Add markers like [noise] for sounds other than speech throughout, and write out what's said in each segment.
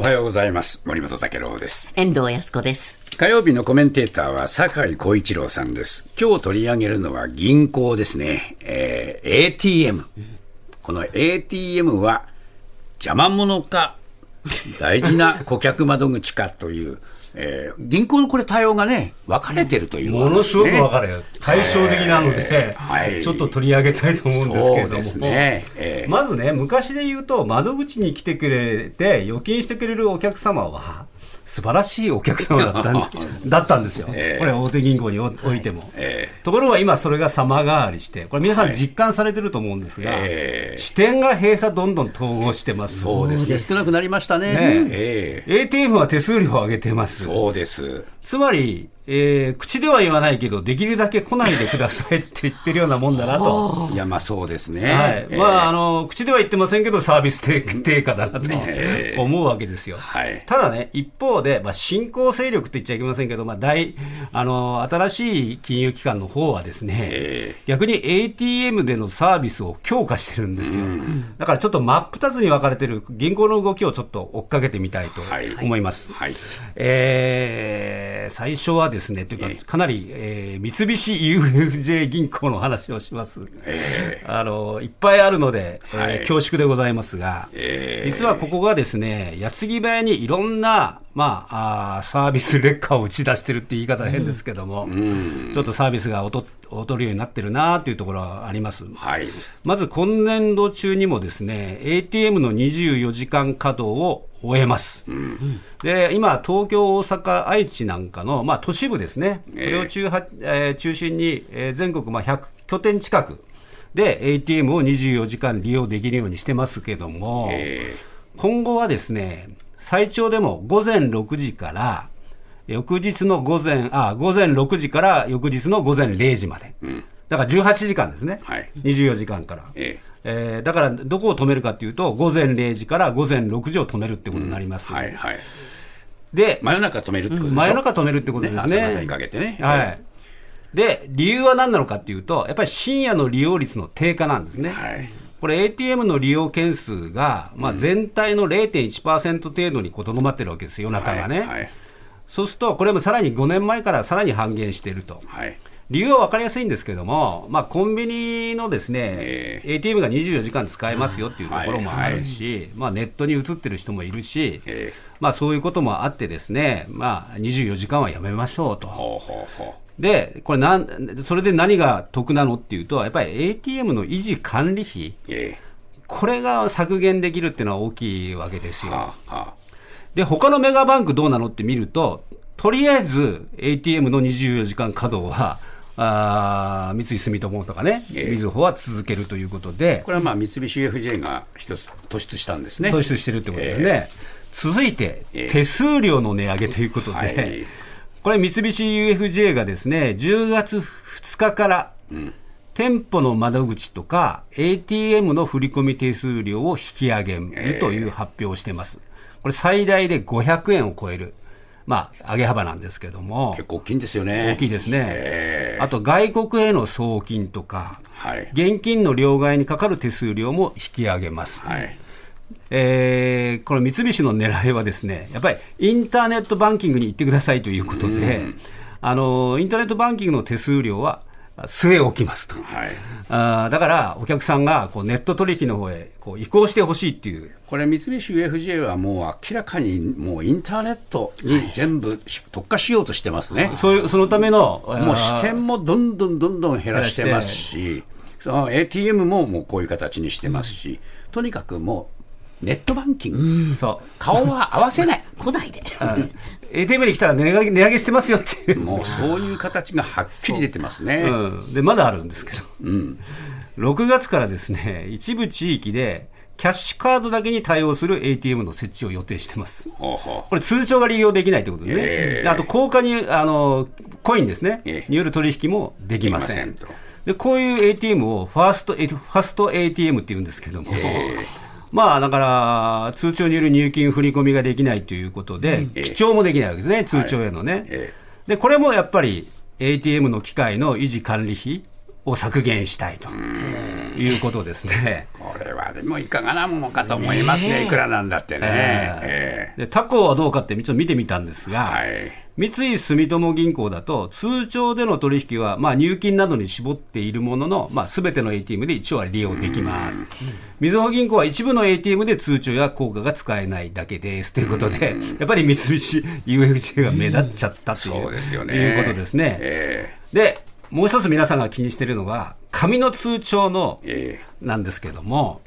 おはようございます。森本武郎です。遠藤康子です。火曜日のコメンテーターは酒井光一郎さんです。今日取り上げるのは銀行ですね。えー ATM。この ATM は邪魔者か大事な顧客窓口かという、えー銀行のこれ対応がね、分かれてるという、ものすごく分かるよ。対照的なので、えーはいちょっと取り上げたいと思うんですけれども。ね。えーまずね、昔で言うと、窓口に来てくれて、預金してくれるお客様は、素晴らしいお客様だったんです [laughs] だったんですよ。ええこれ、大手銀行におおいても。えところが今、それが様変わりして、これ、皆さん実感されてると思うんですが、ええ支店が閉鎖、どんどん統合してます。そうですね。少なくなりましたね。ねえ ATM は手数料を上げてます。そうです。つまり、えー口では言わないけど、できるだけ来ないでくださいって言ってるようなもんだなと。いや、まあそうですね。はい。えーまあ、あの、口では言ってませんけど、サービス低低下だなとええ思うわけですよ。はいただね、一方で、まあ、新興勢力って言っちゃいけませんけど、まあ、大、あの、新しい金融機関の方はですね、え逆に ATM でのサービスを強化してるんですよ。だからちょっと真っ二つに分かれてる銀行の動きをちょっと追っかけてみたいとはい思います。はい。えー最初はですね、というか、かなり、えー三菱 UFJ 銀行の話をします。えあのいっぱいあるので、えーはい恐縮でございますが、えー実はここがですね、矢継ぎ早にいろんな、まあ、あーサービス劣化を打ち出してるって言い方は変ですけども、ちょっとサービスが劣劣るようになってるなっていうところはあります。はい。まず今年度中にもですね、ATM の24時間稼働を終えます。で、今、東京、大阪、愛知なんかの、まあ、都市部ですね。こええれを中は、えー中心に、えー全国、まあ、100拠点近くで ATM を24時間利用できるようにしてますけども、え今後はですね、最長でも午前6時から、翌日の午前、あ、午前6時から翌日の午前0時まで。だから18時間ですね。はい24時間から。ええーだから、どこを止めるかっていうと、午前0時から午前6時を止めるってことになります。はいはい。で、真夜中止めるってことで真夜中止めるってことですね。ねにかけてねはい。で、理由は何なのかっていうと、やっぱり深夜の利用率の低下なんですね。はい。これ ATM の利用件数が、まあ、全体の0.1%程度にとどまってるわけですよ、夜中がね。はいはい。そうすると、これもさらに5年前からさらに半減していると。はい。理由は分かりやすいんですけども、まあ、コンビニのですね、え ATM が24時間使えますよっていうところもあるし、まあ、ネットに移ってる人もいるし、えまあ、そういうこともあってですね、まあ、24時間はやめましょうと。ほうほうほで、これなん、それで何が得なのっていうと、やっぱり ATM の維持管理費、う。えこれが削減できるっていうのは大きいわけですよ。えはあ、はで、他のメガバンクどうなのって見ると、とりあえず ATM の24時間稼働は、あー三井住友とかね、ええ。みずほは続けるということで、これはまあ三菱 UFJ が一つ突出したんですね。突出してるってことですね。続いてええ、手数料の値上げということで、はい。これ三菱 UFJ がですね、10月2日から、店舗の窓口とか ATM の振込手数料を引き上げるという発表をしてます。これ最大で500円を超える、まあ、上げ幅なんですけども、結構大きいんですよね。大きいですね。ええあと外国への送金とか、はい。現金の両替にかかる手数料も引き上げます。はい。えーこの三菱の狙いはですね、やっぱりインターネットバンキングに行ってくださいということで、あのインターネットバンキングの手数料は据え置きますと。はい。あーだから、お客さんがこうネット取引の方へこう移行してほしいっていう、これ三菱 UFJ はもう明らかにもうインターネットに全部し特化しようとしてますね。[laughs] そういうそのための、もう視点もどんどんどんどん減らしてますし、その ATM ももうこういう形にしてますし、とにかくもうネットバンキング、そ顔は合わせない。来ないで。ATM に来たら値上げ値上げしてますよっていう。もうそういう形がはっきり出てますね。うん、でまだあるんですけど、うん。6月からですね一部地域で、キャッシュカードだけに対応する ATM の設置を予定してます。これ、通帳が利用できないということですね、ええであと硬貨にあのコインですね、ええによる取引もできません。でこういう ATM をファースト、えファスト ATM っていうんですけども、まあだから、通帳による入金、振り込みができないということで、ええ記帳もできないわけですね、通帳へのね。えでこれもやっぱり ATM の機械の維持管理費を削減したいということですね。これははでもいかがなものかと思いますね、いくらなんだってね。えで他行はどうかってちょっと見てみたんですが、はい三井住友銀行だと、通帳での取引は、まあ、入金などに絞っているものの、まあ、すべての ATM で一応は利用できます。みずほ銀行は一部の ATM で通帳や効果が使えないだけですということで、やっぱり三菱 UFJ が目立っちゃったという,、そうですよね。いうことですね。えで、もう一つ皆さんが気にしているのが、紙の通帳のええなんですけども、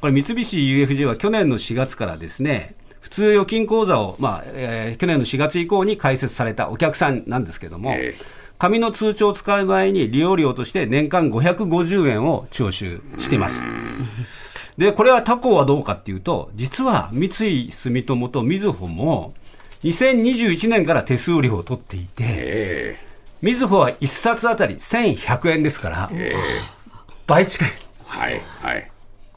これ、三菱 UFJ は去年の4月からですね、普通預金口座を、まあえー去年の4月以降に開設されたお客さんなんですけども、ええ紙の通帳を使う場合に利用料として年間550円を徴収しています。で、これは他行はどうかっていうと、実は三井住友とみずほも、2021年から手数料を取っていて、えみずほは1冊あたり1100円ですから、ええ倍近い。えはい、はい。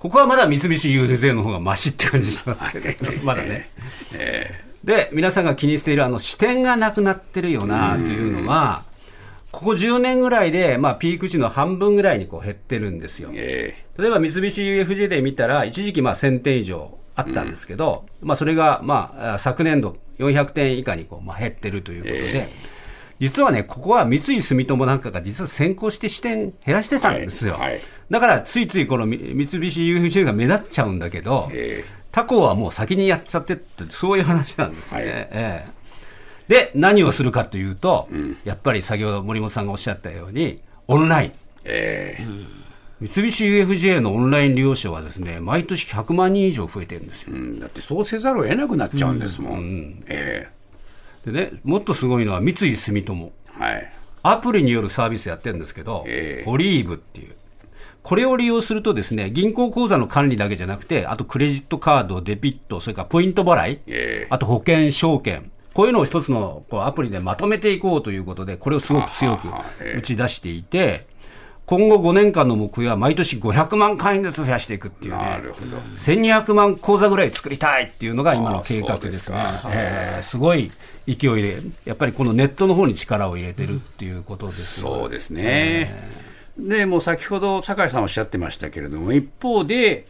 ここはまだ三菱 UFJ の方がマシって感じしますけど、まだね。えで、皆さんが気にしているあの視点がなくなってるよなというのは、ここ10年ぐらいで、まあ、ピーク時の半分ぐらいにこう減ってるんですよ。え。え。例えば三菱 UFJ で見たら、一時期まあ1000点以上あったんですけど、まあ、それがまああ昨年度400点以下にこうまあ減ってるということで、え実はね、ここは三井住友なんかが実は先行して視点減らしてたんですよ。はいはいだからついついこのみ三菱 UFJ が目立っちゃうんだけど、え他行はもう先にやっちゃってって、そういう話なんですね。はいええで、何をするかというと、やっぱり先ほど森本さんがおっしゃったように、オンライン。ええ三菱 UFJ のオンライン利用者はですね、毎年100万人以上増えてるんですよ。うん、だってそうせざるを得なくなっちゃうんですもん。えでね、もっとすごいのは三井住友。えはい。アプリによるサービスやってるんですけど、ええオリーブっていう。これを利用するとですね、銀行口座の管理だけじゃなくて、あとクレジットカード、デビット、それからポイント払い、ええあと保険、証券、こういうのを一つのこうアプリでまとめていこうということで、これをすごく強く打ち出していて、今後5年間の目標は毎年500万会員ずつ増やしていくっていうねなる、ほど。1200万口座ぐらい作りたいっていうのが今の計画ですねすか。えーすごい勢いで、やっぱりこのネットの方に力を入れてるっていうことですよそうですね。で、もう先ほど酒井さんおっしゃってましたけれども、一方で、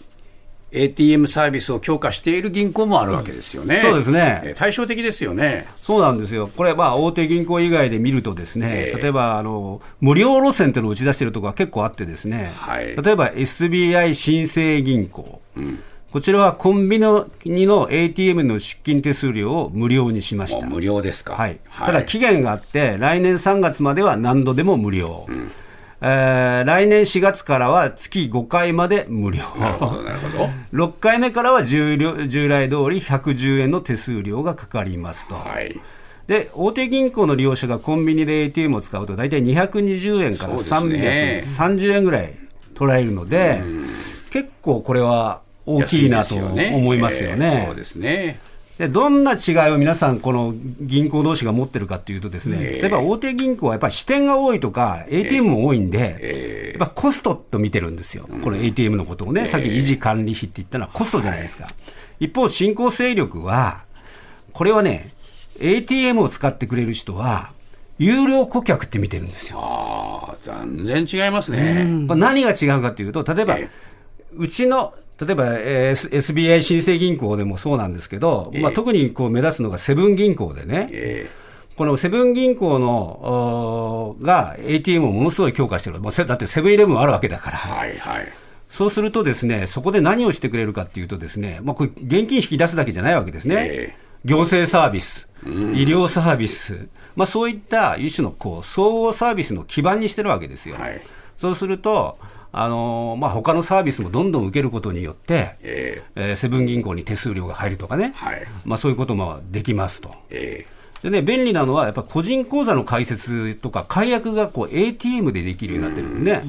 ATM サービスを強化している銀行もあるわけですよね。そうですね。えー対照的ですよね。そうなんですよ、これ、まあ、大手銀行以外で見ると、ですね、ええ。例えばあの無料路線というのを打ち出しているところが結構あって、ですね、はい。例えば SBI 新生銀行、こちらはコンビニの ATM の出金手数料を無料にしました。無料ですか。はい、ただ期限があって、来年3月までは何度でも無料、えー来年4月からは月5回まで無料。なるほど、なるほど。[laughs] 6回目からは従料従来通り110円の手数料がかかりますと。はい。で、大手銀行の利用者がコンビニで ATM を使うと、大体220円からそうです330円ぐらい取られるので、結構これは大きいなと思いますよえねーそう。ですね。でどんな違いを皆さん、この銀行同士が持ってるかっていうとですね、ええ。例えば大手銀行はやっぱり支店が多いとか、ATM も多いんで、えやっぱコストと見てるんですよ、この ATM のことをね、さっき維持管理費って言ったのはコストじゃないですか。一方、新興勢力は、これはね、ATM を使ってくれる人は、有料顧客って見てるんですよ。ああ、全然違いますね。何が違うかというと、例えば、え。うちの、例えば、えー SBI 新生銀行でもそうなんですけど、まあ、ええ特にこう目立つのがセブン銀行でね、えこのセブン銀行のが ATM をものすごい強化してる、もうせだってセブンイレブンあるわけだから、ーはいはい。そうするとですね、そこで何をしてくれるかっていうとですね、まあ、これ現金引き出すだけじゃないわけですね。え行政サービス、医療サービス、まあ、そういった一種のこう総合サービスの基盤にしてるわけですよ。はい。そうすると、あのーまあ、他のサービスもどんどん受けることによって、ええ。ーセブン銀行に手数料が入るとかね、はい。まあ、そういうこともできますと。えでね、便利なのは、やっぱ個人口座の開設とか、解約がこう ATM でできるようになってるんでね。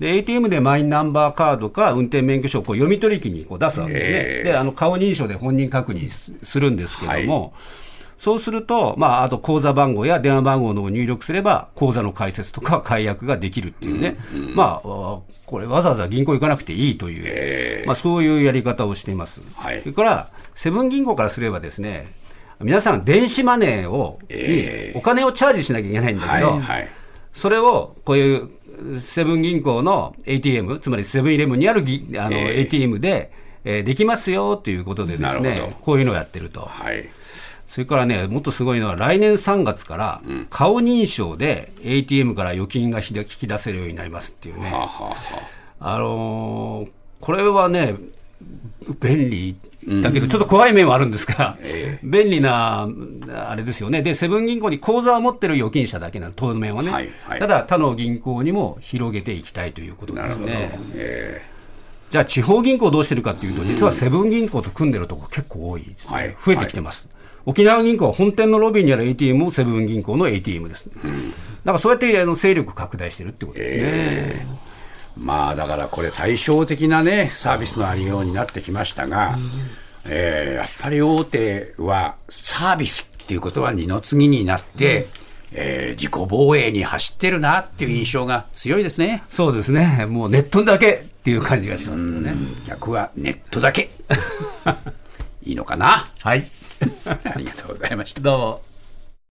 で、ATM でマイナンバーカードか運転免許証をこう読み取り機にこう出すわけですね。へーで、あの、顔認証で本人確認すするんですけども、そうすると、まあ、あと口座番号や電話番号のを入力すれば、口座の開設とか解約ができるっていうね。まあ、あこれわざわざ銀行行かなくていいという、ええまあ、そういうやり方をしています。はいそれから、セブン銀行からすればですね、皆さん、電子マネーを、ええにお金をチャージしなきゃいけないんだけど、はいはい。それをこういうセブン銀行の ATM、つまりセブンイレブンにあるぎあの、えー ATM で、えーできますよということでですね、こういうのをやってると。はい。それからね、もっとすごいのは、来年3月から、顔認証で ATM から預金が引き出せるようになりますっていうね。はあ、はあはあ、あのーこれはね、便利だけど、ちょっと怖い面はあるんですが、え便利な、あれですよね。で、セブン銀行に口座を持ってる預金者だけなの、当面はね。はいはいただ、他の銀行にも広げていきたいということなるほど。ですね。えじゃあ、地方銀行どうしてるかっていうと、実はセブン銀行と組んでるとこ結構多いですね。はい増えてきてます。沖縄銀行は本店のロビーにある ATM もセブン銀行の ATM です。だからそうやってあの勢力拡大してるってことですね。えまあだからこれ対照的なね、サービスのありようになってきましたが、えーやっぱり大手はサービスっていうことは二の次になって、えー自己防衛に走ってるなっていう印象が強いですね。そうですね。もうネットだけっていう感じがしますよね。逆はネットだけ。[laughs] いいのかな？はい。[laughs] ありがとうございました。どうも。